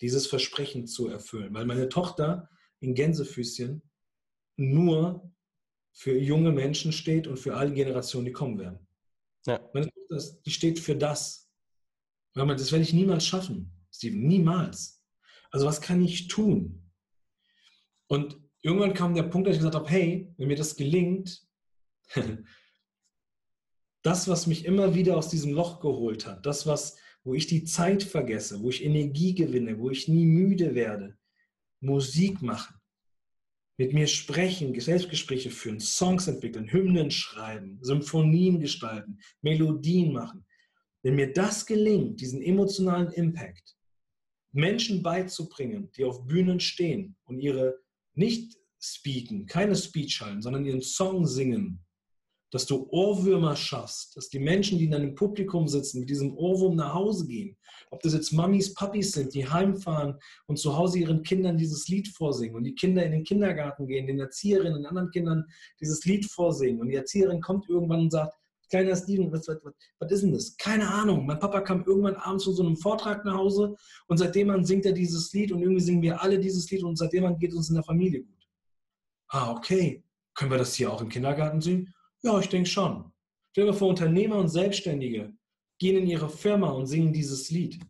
dieses Versprechen zu erfüllen, weil meine Tochter in Gänsefüßchen nur für junge Menschen steht und für alle Generationen, die kommen werden. Ja. Meine Tochter, die steht für das. Das werde ich niemals schaffen, Steven, niemals. Also was kann ich tun? Und irgendwann kam der Punkt, dass ich gesagt habe, hey, wenn mir das gelingt, [laughs] das, was mich immer wieder aus diesem Loch geholt hat, das, was, wo ich die Zeit vergesse, wo ich Energie gewinne, wo ich nie müde werde, Musik machen, mit mir sprechen, Selbstgespräche führen, Songs entwickeln, Hymnen schreiben, Symphonien gestalten, Melodien machen. Wenn mir das gelingt, diesen emotionalen Impact, Menschen beizubringen, die auf Bühnen stehen und ihre nicht speaken, keine Speech halten, sondern ihren Song singen, dass du Ohrwürmer schaffst, dass die Menschen, die in deinem Publikum sitzen, mit diesem Ohrwurm nach Hause gehen. Ob das jetzt Mamis, Papis sind, die heimfahren und zu Hause ihren Kindern dieses Lied vorsingen und die Kinder in den Kindergarten gehen, den Erzieherinnen und anderen Kindern dieses Lied vorsingen und die Erzieherin kommt irgendwann und sagt, kleiner Steven, was, was, was, ist denn das? Keine Ahnung. Mein Papa kam irgendwann abends von so einem Vortrag nach Hause und seitdem an singt er dieses Lied und irgendwie singen wir alle dieses Lied und seitdem an geht es uns in der Familie gut. Ah, okay. Können wir das hier auch im Kindergarten singen? Ja, ich denke schon. Stell dir vor, Unternehmer und Selbstständige gehen in ihre Firma und singen dieses Lied.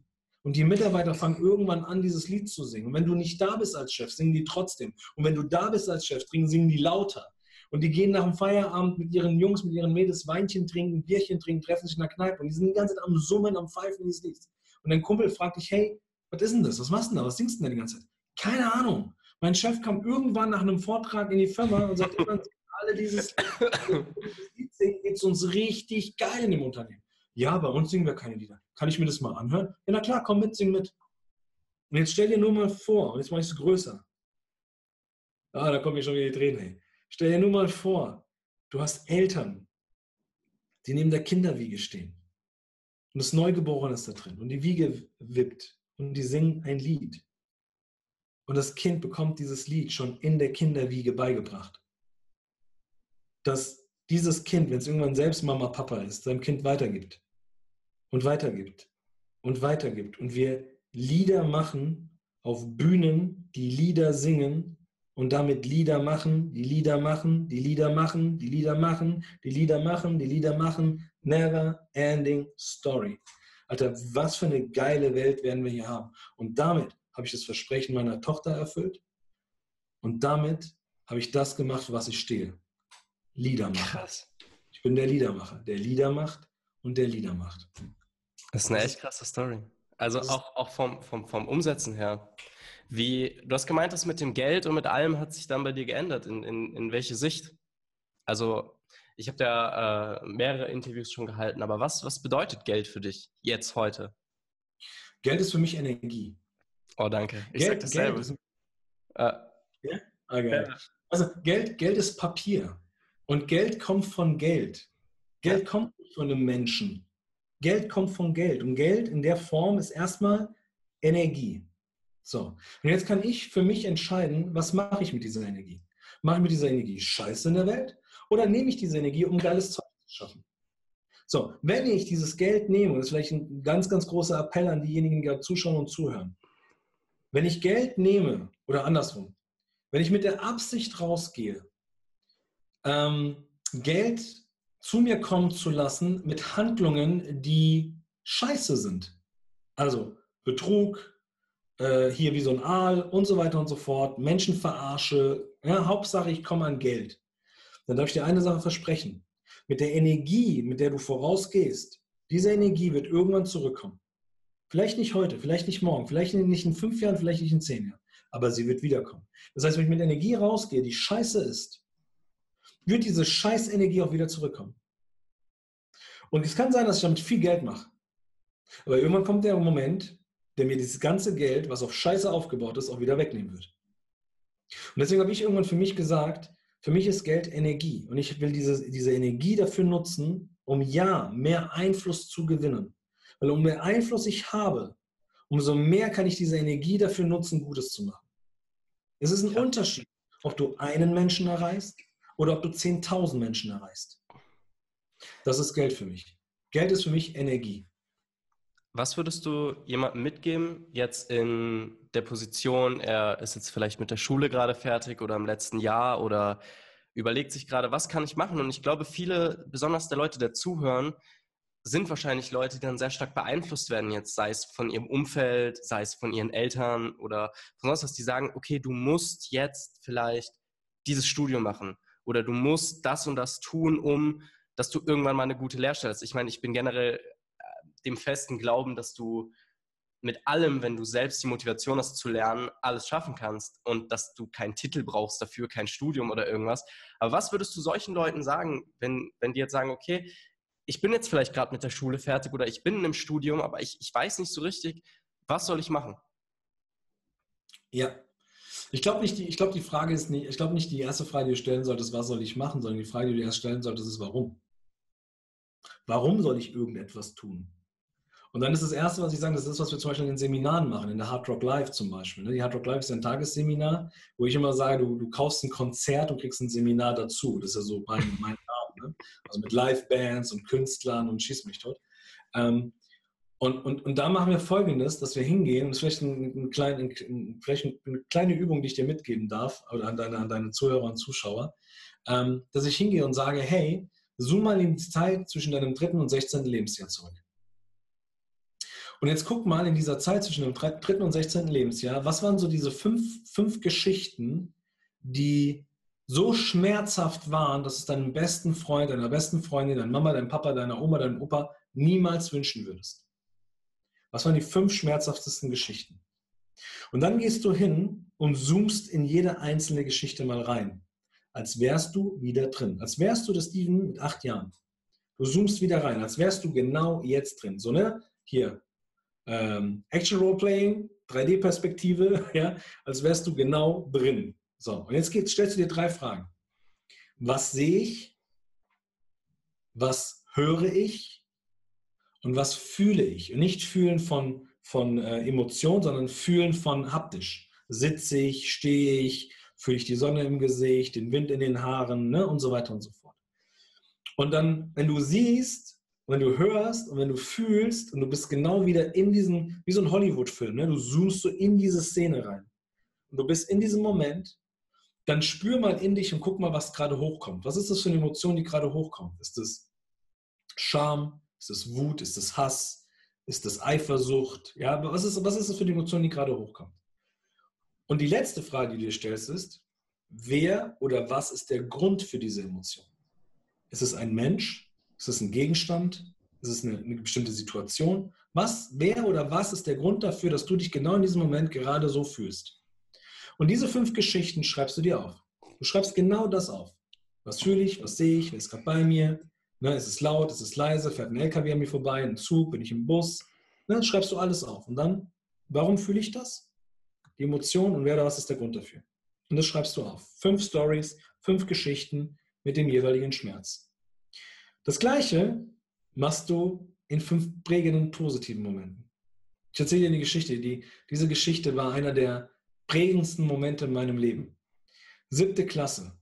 Und die Mitarbeiter fangen irgendwann an, dieses Lied zu singen. Und wenn du nicht da bist als Chef, singen die trotzdem. Und wenn du da bist als Chef, singen die lauter. Und die gehen nach dem Feierabend mit ihren Jungs, mit ihren Mädels Weinchen trinken, Bierchen trinken, treffen sich in der Kneipe. Und die sind die ganze Zeit am Summen, am Pfeifen dieses Lieds. Und dein Kumpel fragt dich, hey, was ist denn das? Was machst du denn da? Was singst du denn da die ganze Zeit? Keine Ahnung. Mein Chef kam irgendwann nach einem Vortrag in die Firma und sagt, alle dieses, Lied geht es uns richtig geil in dem Unternehmen. Ja, bei uns singen wir keine Lieder. Kann ich mir das mal anhören? Ja, na klar, komm mit, sing mit. Und jetzt stell dir nur mal vor, und jetzt mache ich es größer. Ah, da kommen mir schon wieder die Tränen. Ey. Stell dir nur mal vor, du hast Eltern, die neben der Kinderwiege stehen. Und das Neugeborene ist da drin. Und die Wiege wippt. Und die singen ein Lied. Und das Kind bekommt dieses Lied schon in der Kinderwiege beigebracht dass dieses Kind, wenn es irgendwann selbst Mama, Papa ist, seinem Kind weitergibt und weitergibt und weitergibt. Und wir Lieder machen auf Bühnen, die Lieder singen und damit Lieder machen, die Lieder machen, die Lieder machen, die Lieder machen, die Lieder machen, die Lieder machen. Never ending story. Alter, was für eine geile Welt werden wir hier haben. Und damit habe ich das Versprechen meiner Tochter erfüllt. Und damit habe ich das gemacht, für was ich stehe. Liedermacher. Krass. Ich bin der Liedermacher, der Lieder macht und der Lieder macht. Das ist eine echt krasse Story. Also auch, auch vom, vom, vom Umsetzen her. Wie, du hast gemeint, das mit dem Geld und mit allem hat sich dann bei dir geändert. In, in, in welche Sicht? Also, ich habe ja äh, mehrere Interviews schon gehalten, aber was, was bedeutet Geld für dich jetzt heute? Geld ist für mich Energie. Oh, danke. Ich Geld, sag dasselbe. Geld ist, äh, ja? Ja. Also Geld, Geld ist Papier. Und Geld kommt von Geld. Geld kommt nicht von einem Menschen. Geld kommt von Geld. Und Geld in der Form ist erstmal Energie. So. Und jetzt kann ich für mich entscheiden, was mache ich mit dieser Energie? Mache ich mit dieser Energie Scheiße in der Welt? Oder nehme ich diese Energie, um geiles Zeug zu schaffen? So, wenn ich dieses Geld nehme, und das ist vielleicht ein ganz, ganz großer Appell an diejenigen, die gerade zuschauen und zuhören. Wenn ich Geld nehme, oder andersrum, wenn ich mit der Absicht rausgehe, ähm, Geld zu mir kommen zu lassen mit Handlungen, die scheiße sind. Also Betrug, äh, hier wie so ein Aal und so weiter und so fort, Menschenverarsche. Ja, Hauptsache, ich komme an Geld. Dann darf ich dir eine Sache versprechen. Mit der Energie, mit der du vorausgehst, diese Energie wird irgendwann zurückkommen. Vielleicht nicht heute, vielleicht nicht morgen, vielleicht nicht in fünf Jahren, vielleicht nicht in zehn Jahren, aber sie wird wiederkommen. Das heißt, wenn ich mit Energie rausgehe, die scheiße ist, wird diese Scheißenergie auch wieder zurückkommen. Und es kann sein, dass ich damit viel Geld mache. Aber irgendwann kommt der Moment, der mir dieses ganze Geld, was auf Scheiße aufgebaut ist, auch wieder wegnehmen wird. Und deswegen habe ich irgendwann für mich gesagt, für mich ist Geld Energie. Und ich will diese, diese Energie dafür nutzen, um ja mehr Einfluss zu gewinnen. Weil umso mehr Einfluss ich habe, umso mehr kann ich diese Energie dafür nutzen, Gutes zu machen. Es ist ein ja. Unterschied, ob du einen Menschen erreichst oder ob du 10.000 Menschen erreichst. Das ist Geld für mich. Geld ist für mich Energie. Was würdest du jemandem mitgeben, jetzt in der Position, er ist jetzt vielleicht mit der Schule gerade fertig oder im letzten Jahr oder überlegt sich gerade, was kann ich machen? Und ich glaube, viele, besonders der Leute, der zuhören, sind wahrscheinlich Leute, die dann sehr stark beeinflusst werden jetzt, sei es von ihrem Umfeld, sei es von ihren Eltern oder von sonst was, die sagen, okay, du musst jetzt vielleicht dieses Studium machen oder du musst das und das tun, um, dass du irgendwann mal eine gute Lehrstelle hast. Ich meine, ich bin generell dem festen Glauben, dass du mit allem, wenn du selbst die Motivation hast zu lernen, alles schaffen kannst und dass du keinen Titel brauchst dafür, kein Studium oder irgendwas. Aber was würdest du solchen Leuten sagen, wenn, wenn die jetzt sagen, okay, ich bin jetzt vielleicht gerade mit der Schule fertig oder ich bin in einem Studium, aber ich, ich weiß nicht so richtig, was soll ich machen? Ja, ich glaube nicht, die, ich glaube, die Frage ist nicht, ich glaube nicht, die erste Frage, die du stellen solltest, was soll ich machen, sondern die Frage, die du erst stellen solltest, ist warum. Warum soll ich irgendetwas tun? Und dann ist das Erste, was ich sage, das ist was wir zum Beispiel in den Seminaren machen, in der Hard Rock Live zum Beispiel. Ne? Die Hard Rock Live ist ein Tagesseminar, wo ich immer sage, du, du kaufst ein Konzert und kriegst ein Seminar dazu. Das ist ja so mein, mein Name. Ne? Also mit Live-Bands und Künstlern und schieß mich tot. Ähm, und, und, und da machen wir Folgendes, dass wir hingehen, das ist vielleicht, ein, ein klein, ein, vielleicht eine kleine Übung, die ich dir mitgeben darf, oder an deine, an deine Zuhörer und Zuschauer, ähm, dass ich hingehe und sage, hey, zoom mal in die Zeit zwischen deinem dritten und 16. Lebensjahr zurück. Und jetzt guck mal in dieser Zeit zwischen dem dritten und 16. Lebensjahr, was waren so diese fünf, fünf Geschichten, die so schmerzhaft waren, dass es deinem besten Freund, deiner besten Freundin, deiner Mama, deinem Papa, deiner Oma, deinem Opa niemals wünschen würdest? Was waren die fünf schmerzhaftesten Geschichten? Und dann gehst du hin und zoomst in jede einzelne Geschichte mal rein. Als wärst du wieder drin. Als wärst du der Steven mit acht Jahren. Du zoomst wieder rein, als wärst du genau jetzt drin. So, ne? Hier, ähm, Action Roleplaying, 3D-Perspektive, [laughs] ja, als wärst du genau drin. So, und jetzt geht, stellst du dir drei Fragen. Was sehe ich? Was höre ich? Und was fühle ich? Und nicht fühlen von, von äh, Emotion, sondern fühlen von haptisch. Sitze ich, stehe ich, fühle ich die Sonne im Gesicht, den Wind in den Haaren ne, und so weiter und so fort. Und dann, wenn du siehst, wenn du hörst und wenn du fühlst und du bist genau wieder in diesen, wie so ein Hollywood-Film, ne? du zoomst so in diese Szene rein und du bist in diesem Moment, dann spür mal in dich und guck mal, was gerade hochkommt. Was ist das für eine Emotion, die gerade hochkommt? Ist das Scham? Ist das Wut? Ist das Hass? Ist das Eifersucht? Ja, was ist, was ist das für eine Emotion, die gerade hochkommt? Und die letzte Frage, die du dir stellst, ist, wer oder was ist der Grund für diese Emotion? Ist es ein Mensch? Ist es ein Gegenstand? Ist es eine, eine, bestimmte Situation? Was, wer oder was ist der Grund dafür, dass du dich genau in diesem Moment gerade so fühlst? Und diese fünf Geschichten schreibst du dir auf. Du schreibst genau das auf. Was fühle ich? Was sehe ich? Wer ist gerade bei mir? Ne, ist es laut? Ist es leise? Fährt ein LKW an mir vorbei? Ein Zug? Bin ich im Bus? Ne, schreibst du alles auf. Und dann, warum fühle ich das? Die Emotion und wer oder was ist der Grund dafür? Und das schreibst du auf. Fünf Stories, fünf Geschichten mit dem jeweiligen Schmerz. Das Gleiche machst du in fünf prägenden positiven Momenten. Ich erzähle dir eine Geschichte. Die, diese Geschichte war einer der prägendsten Momente in meinem Leben. Siebte Klasse,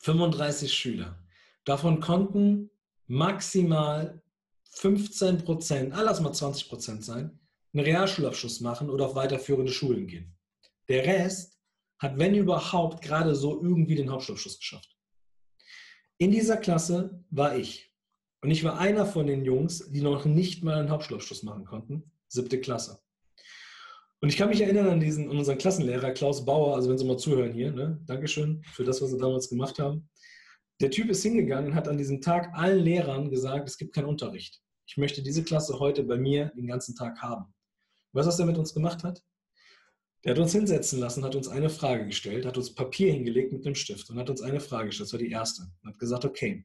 35 Schüler. Davon konnten maximal 15 Prozent, ah, lass mal 20 Prozent sein, einen Realschulabschluss machen oder auf weiterführende Schulen gehen. Der Rest hat, wenn überhaupt, gerade so irgendwie den Hauptschulabschluss geschafft. In dieser Klasse war ich. Und ich war einer von den Jungs, die noch nicht mal einen Hauptschulabschluss machen konnten. Siebte Klasse. Und ich kann mich erinnern an diesen, an unseren Klassenlehrer Klaus Bauer, also wenn Sie mal zuhören hier, ne? Dankeschön für das, was Sie damals gemacht haben. Der Typ ist hingegangen und hat an diesem Tag allen Lehrern gesagt, es gibt keinen Unterricht. Ich möchte diese Klasse heute bei mir den ganzen Tag haben. Weißt du, was er mit uns gemacht hat? Der hat uns hinsetzen lassen, hat uns eine Frage gestellt, hat uns Papier hingelegt mit einem Stift und hat uns eine Frage gestellt, das war die erste. Und hat gesagt, okay,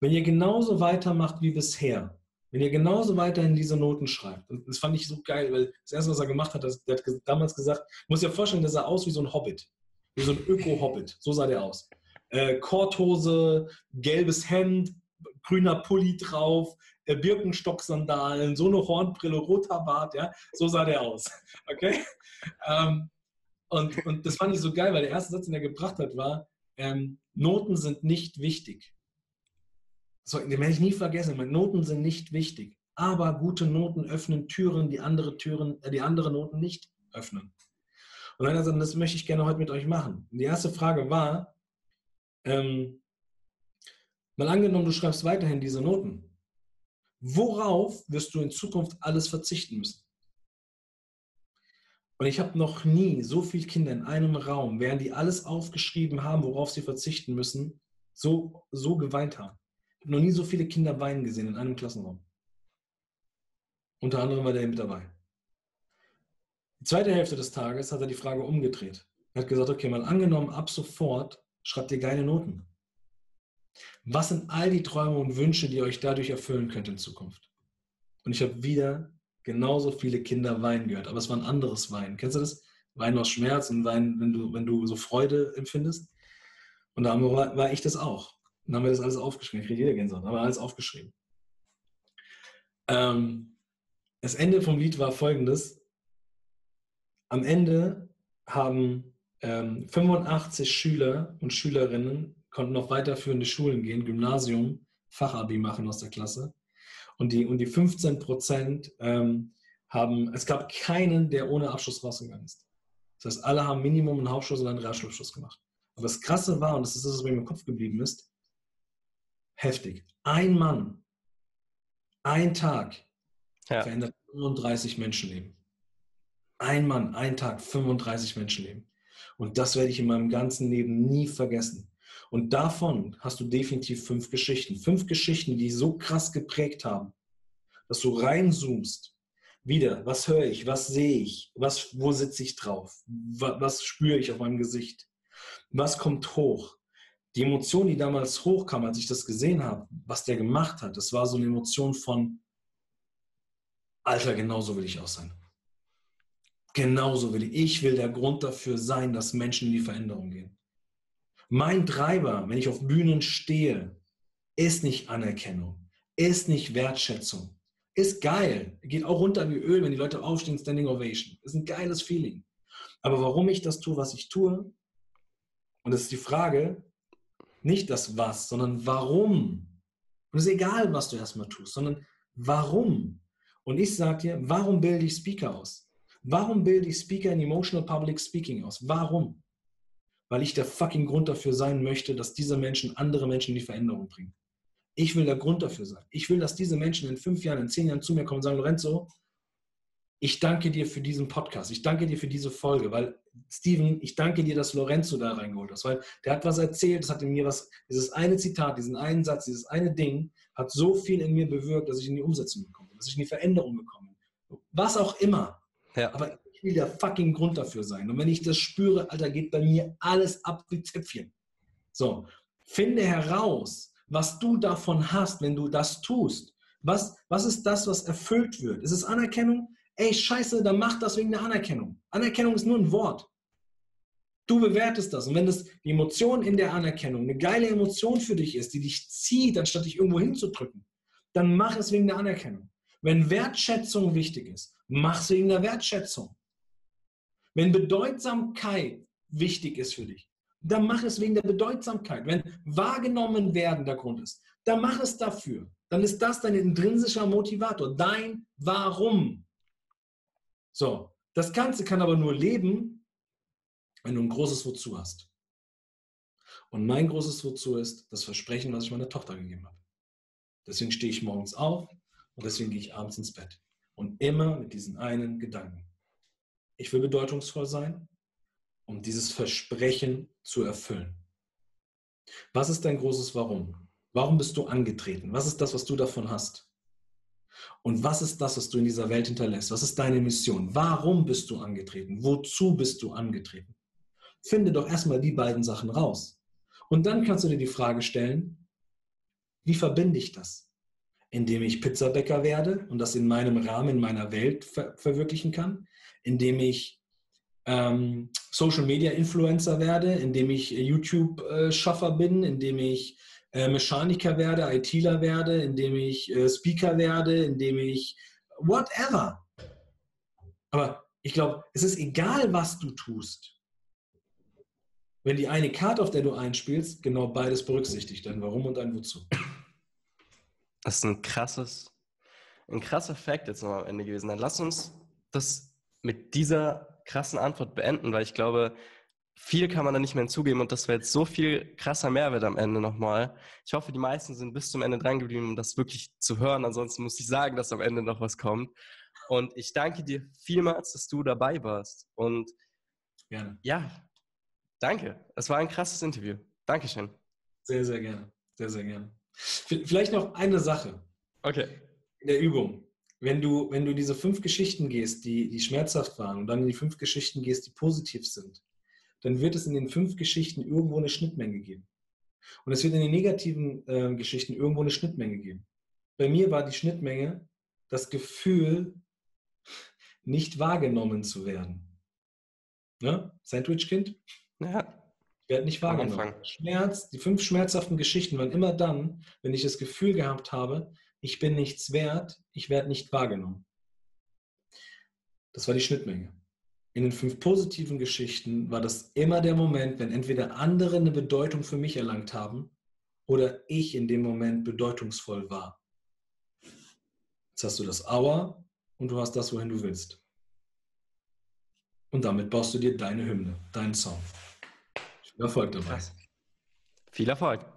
wenn ihr genauso weitermacht wie bisher, wenn ihr genauso weiterhin diese Noten schreibt, und das fand ich so geil, weil das erste, was er gemacht hat, das, der hat damals gesagt, muss ja vorstellen, der sah aus wie so ein Hobbit, wie so ein Öko-Hobbit, so sah der aus. Äh, Korthose, gelbes Hemd, grüner Pulli drauf, Birkenstock-Sandalen, so eine Hornbrille, roter Bart, ja, so sah der aus. [laughs] Okay? Ähm, und, und das fand ich so geil, weil der erste Satz, den er gebracht hat, war, ähm, Noten sind nicht wichtig. So, den werde ich nie vergessen. Noten sind nicht wichtig. Aber gute Noten öffnen Türen, die andere Türen, äh, die andere Noten nicht öffnen. Und dann hat er gesagt, das möchte ich gerne heute mit euch machen. Und die erste Frage war, ähm, mal angenommen, du schreibst weiterhin diese Noten. Worauf wirst du in Zukunft alles verzichten müssen? Und ich habe noch nie so viele Kinder in einem Raum, während die alles aufgeschrieben haben, worauf sie verzichten müssen, so, so geweint haben. Ich habe noch nie so viele Kinder weinen gesehen in einem Klassenraum. Unter anderem war der mit dabei. Die zweite Hälfte des Tages hat er die Frage umgedreht. Er hat gesagt, okay, mal angenommen, ab sofort schreibt ihr geile Noten. Was sind all die Träume und Wünsche, die ihr euch dadurch erfüllen könnt in Zukunft? Und ich habe wieder genauso viele Kinder weinen gehört, aber es war ein anderes Weinen. Kennst du das? Weinen aus Schmerz und Weinen, wenn du, wenn du so Freude empfindest. Und da war, war ich das auch. Dann haben wir das alles aufgeschrieben. Ich kriege jeder Gänsehaut, haben wir alles aufgeschrieben. Ähm, das Ende vom Lied war folgendes. Am Ende haben ähm, 85 Schüler und Schülerinnen konnten auf weiterführende Schulen gehen, Gymnasium, Fachabi machen aus der Klasse. Und die, und die 15 Prozent ähm, haben, es gab keinen, der ohne Abschluss rausgegangen ist. Das heißt, alle haben Minimum einen Hauptschluss und einen Realschulabschluss gemacht. Aber das Krasse war, und das ist das, was mir im Kopf geblieben ist, heftig. Ein Mann, ein Tag ja. verändert 35 Menschenleben. Ein Mann, ein Tag, 35 Menschenleben. Und das werde ich in meinem ganzen Leben nie vergessen. Und davon hast du definitiv fünf Geschichten. Fünf Geschichten, die so krass geprägt haben, dass du reinzoomst. Wieder, was höre ich, was sehe ich, was, wo sitze ich drauf, was, was spüre ich auf meinem Gesicht, was kommt hoch. Die Emotion, die damals hochkam, als ich das gesehen habe, was der gemacht hat, das war so eine Emotion von, Alter, genauso will ich auch sein. Genauso will ich. Ich will der Grund dafür sein, dass Menschen in die Veränderung gehen. Mein Treiber, wenn ich auf Bühnen stehe, ist nicht Anerkennung, ist nicht Wertschätzung, ist geil, geht auch runter wie Öl, wenn die Leute aufstehen, Standing Ovation. Ist ein geiles Feeling. Aber warum ich das tue, was ich tue, und das ist die Frage, nicht das Was, sondern warum. Und es ist egal, was du erstmal tust, sondern warum. Und ich sage dir, warum bilde ich Speaker aus? Warum bilde ich Speaker in Emotional Public Speaking aus? Warum? Weil ich der fucking Grund dafür sein möchte, dass diese Menschen andere Menschen in die Veränderung bringen. Ich will der Grund dafür sein. Ich will, dass diese Menschen in fünf Jahren, in zehn Jahren zu mir kommen und sagen, Lorenzo, ich danke dir für diesen Podcast. Ich danke dir für diese Folge, weil Steven, ich danke dir, dass Lorenzo da reingeholt hast, weil der hat was erzählt, das hat in mir was, dieses eine Zitat, diesen einen Satz, dieses eine Ding hat so viel in mir bewirkt, dass ich in die Umsetzung gekommen bin, dass ich in die Veränderung gekommen bin. Was auch immer. Ja. Aber will der fucking Grund dafür sein. Und wenn ich das spüre, Alter, geht bei mir alles ab wie Zäpfchen. So, finde heraus, was du davon hast, wenn du das tust. Was, was ist das, was erfüllt wird? Ist es Anerkennung? Ey, scheiße, dann mach das wegen der Anerkennung. Anerkennung ist nur ein Wort. Du bewertest das. Und wenn das die Emotion in der Anerkennung eine geile Emotion für dich ist, die dich zieht, anstatt dich irgendwo hinzudrücken, dann mach es wegen der Anerkennung. Wenn Wertschätzung wichtig ist, mach es wegen der Wertschätzung. Wenn Bedeutsamkeit wichtig ist für dich, dann mach es wegen der Bedeutsamkeit. Wenn wahrgenommen werden der Grund ist, dann mach es dafür. Dann ist das dein intrinsischer Motivator, dein Warum. So, das Ganze kann aber nur leben, wenn du ein großes Wozu hast. Und mein großes Wozu ist das Versprechen, was ich meiner Tochter gegeben habe. Deswegen stehe ich morgens auf und deswegen gehe ich abends ins Bett. Und immer mit diesen einen Gedanken ich will bedeutungsvoll sein, um dieses Versprechen zu erfüllen. Was ist dein großes Warum? Warum bist du angetreten? Was ist das, was du davon hast? Und was ist das, was du in dieser Welt hinterlässt? Was ist deine Mission? Warum bist du angetreten? Wozu bist du angetreten? Finde doch erstmal die beiden Sachen raus. Und dann kannst du dir die Frage stellen, wie verbinde ich das? Indem ich Pizzabäcker werde und das in meinem Rahmen, in meiner Welt ver verwirklichen kann? Indem ich ähm, Social Media Influencer werde, indem ich YouTube-Schaffer bin, indem ich äh, Mechaniker werde, ITler werde, indem ich äh, Speaker werde, indem ich whatever. Aber ich glaube, es ist egal, was du tust. Wenn die eine Karte, auf der du einspielst, genau beides berücksichtigt, dein Warum und dein Wozu. Das ist ein krasses, ein krasser Fakt jetzt noch am Ende gewesen. Dann lass uns das mit dieser krassen Antwort beenden, weil ich glaube, viel kann man da nicht mehr hinzugeben und das wäre jetzt so viel krasser Mehrwert am Ende nochmal. Ich hoffe, die meisten sind bis zum Ende dran geblieben, um das wirklich zu hören. Ansonsten muss ich sagen, dass am Ende noch was kommt. Und ich danke dir vielmals, dass du dabei warst. Und gerne. Ja, danke. Es war ein krasses Interview. Dankeschön. Sehr, sehr gerne. Sehr, sehr gerne. Vielleicht noch eine Sache. Okay. In der Übung. Wenn du, wenn du diese fünf Geschichten gehst, die, die schmerzhaft waren, und dann in die fünf Geschichten gehst, die positiv sind, dann wird es in den fünf Geschichten irgendwo eine Schnittmenge geben. Und es wird in den negativen äh, Geschichten irgendwo eine Schnittmenge geben. Bei mir war die Schnittmenge das Gefühl, nicht wahrgenommen zu werden. Ne? Sandwich-Kind? Ja. Ich werde nicht wahrgenommen. Schmerz, die fünf schmerzhaften Geschichten waren immer dann, wenn ich das Gefühl gehabt habe, ich bin nichts wert, ich werde nicht wahrgenommen. Das war die Schnittmenge in den fünf positiven Geschichten war das immer der Moment, wenn entweder andere eine Bedeutung für mich erlangt haben oder ich in dem Moment bedeutungsvoll war. Jetzt hast du das Auer und du hast das, wohin du willst. Und damit baust du dir deine Hymne, deinen Song. Viel Erfolg dabei. Krass. Viel Erfolg.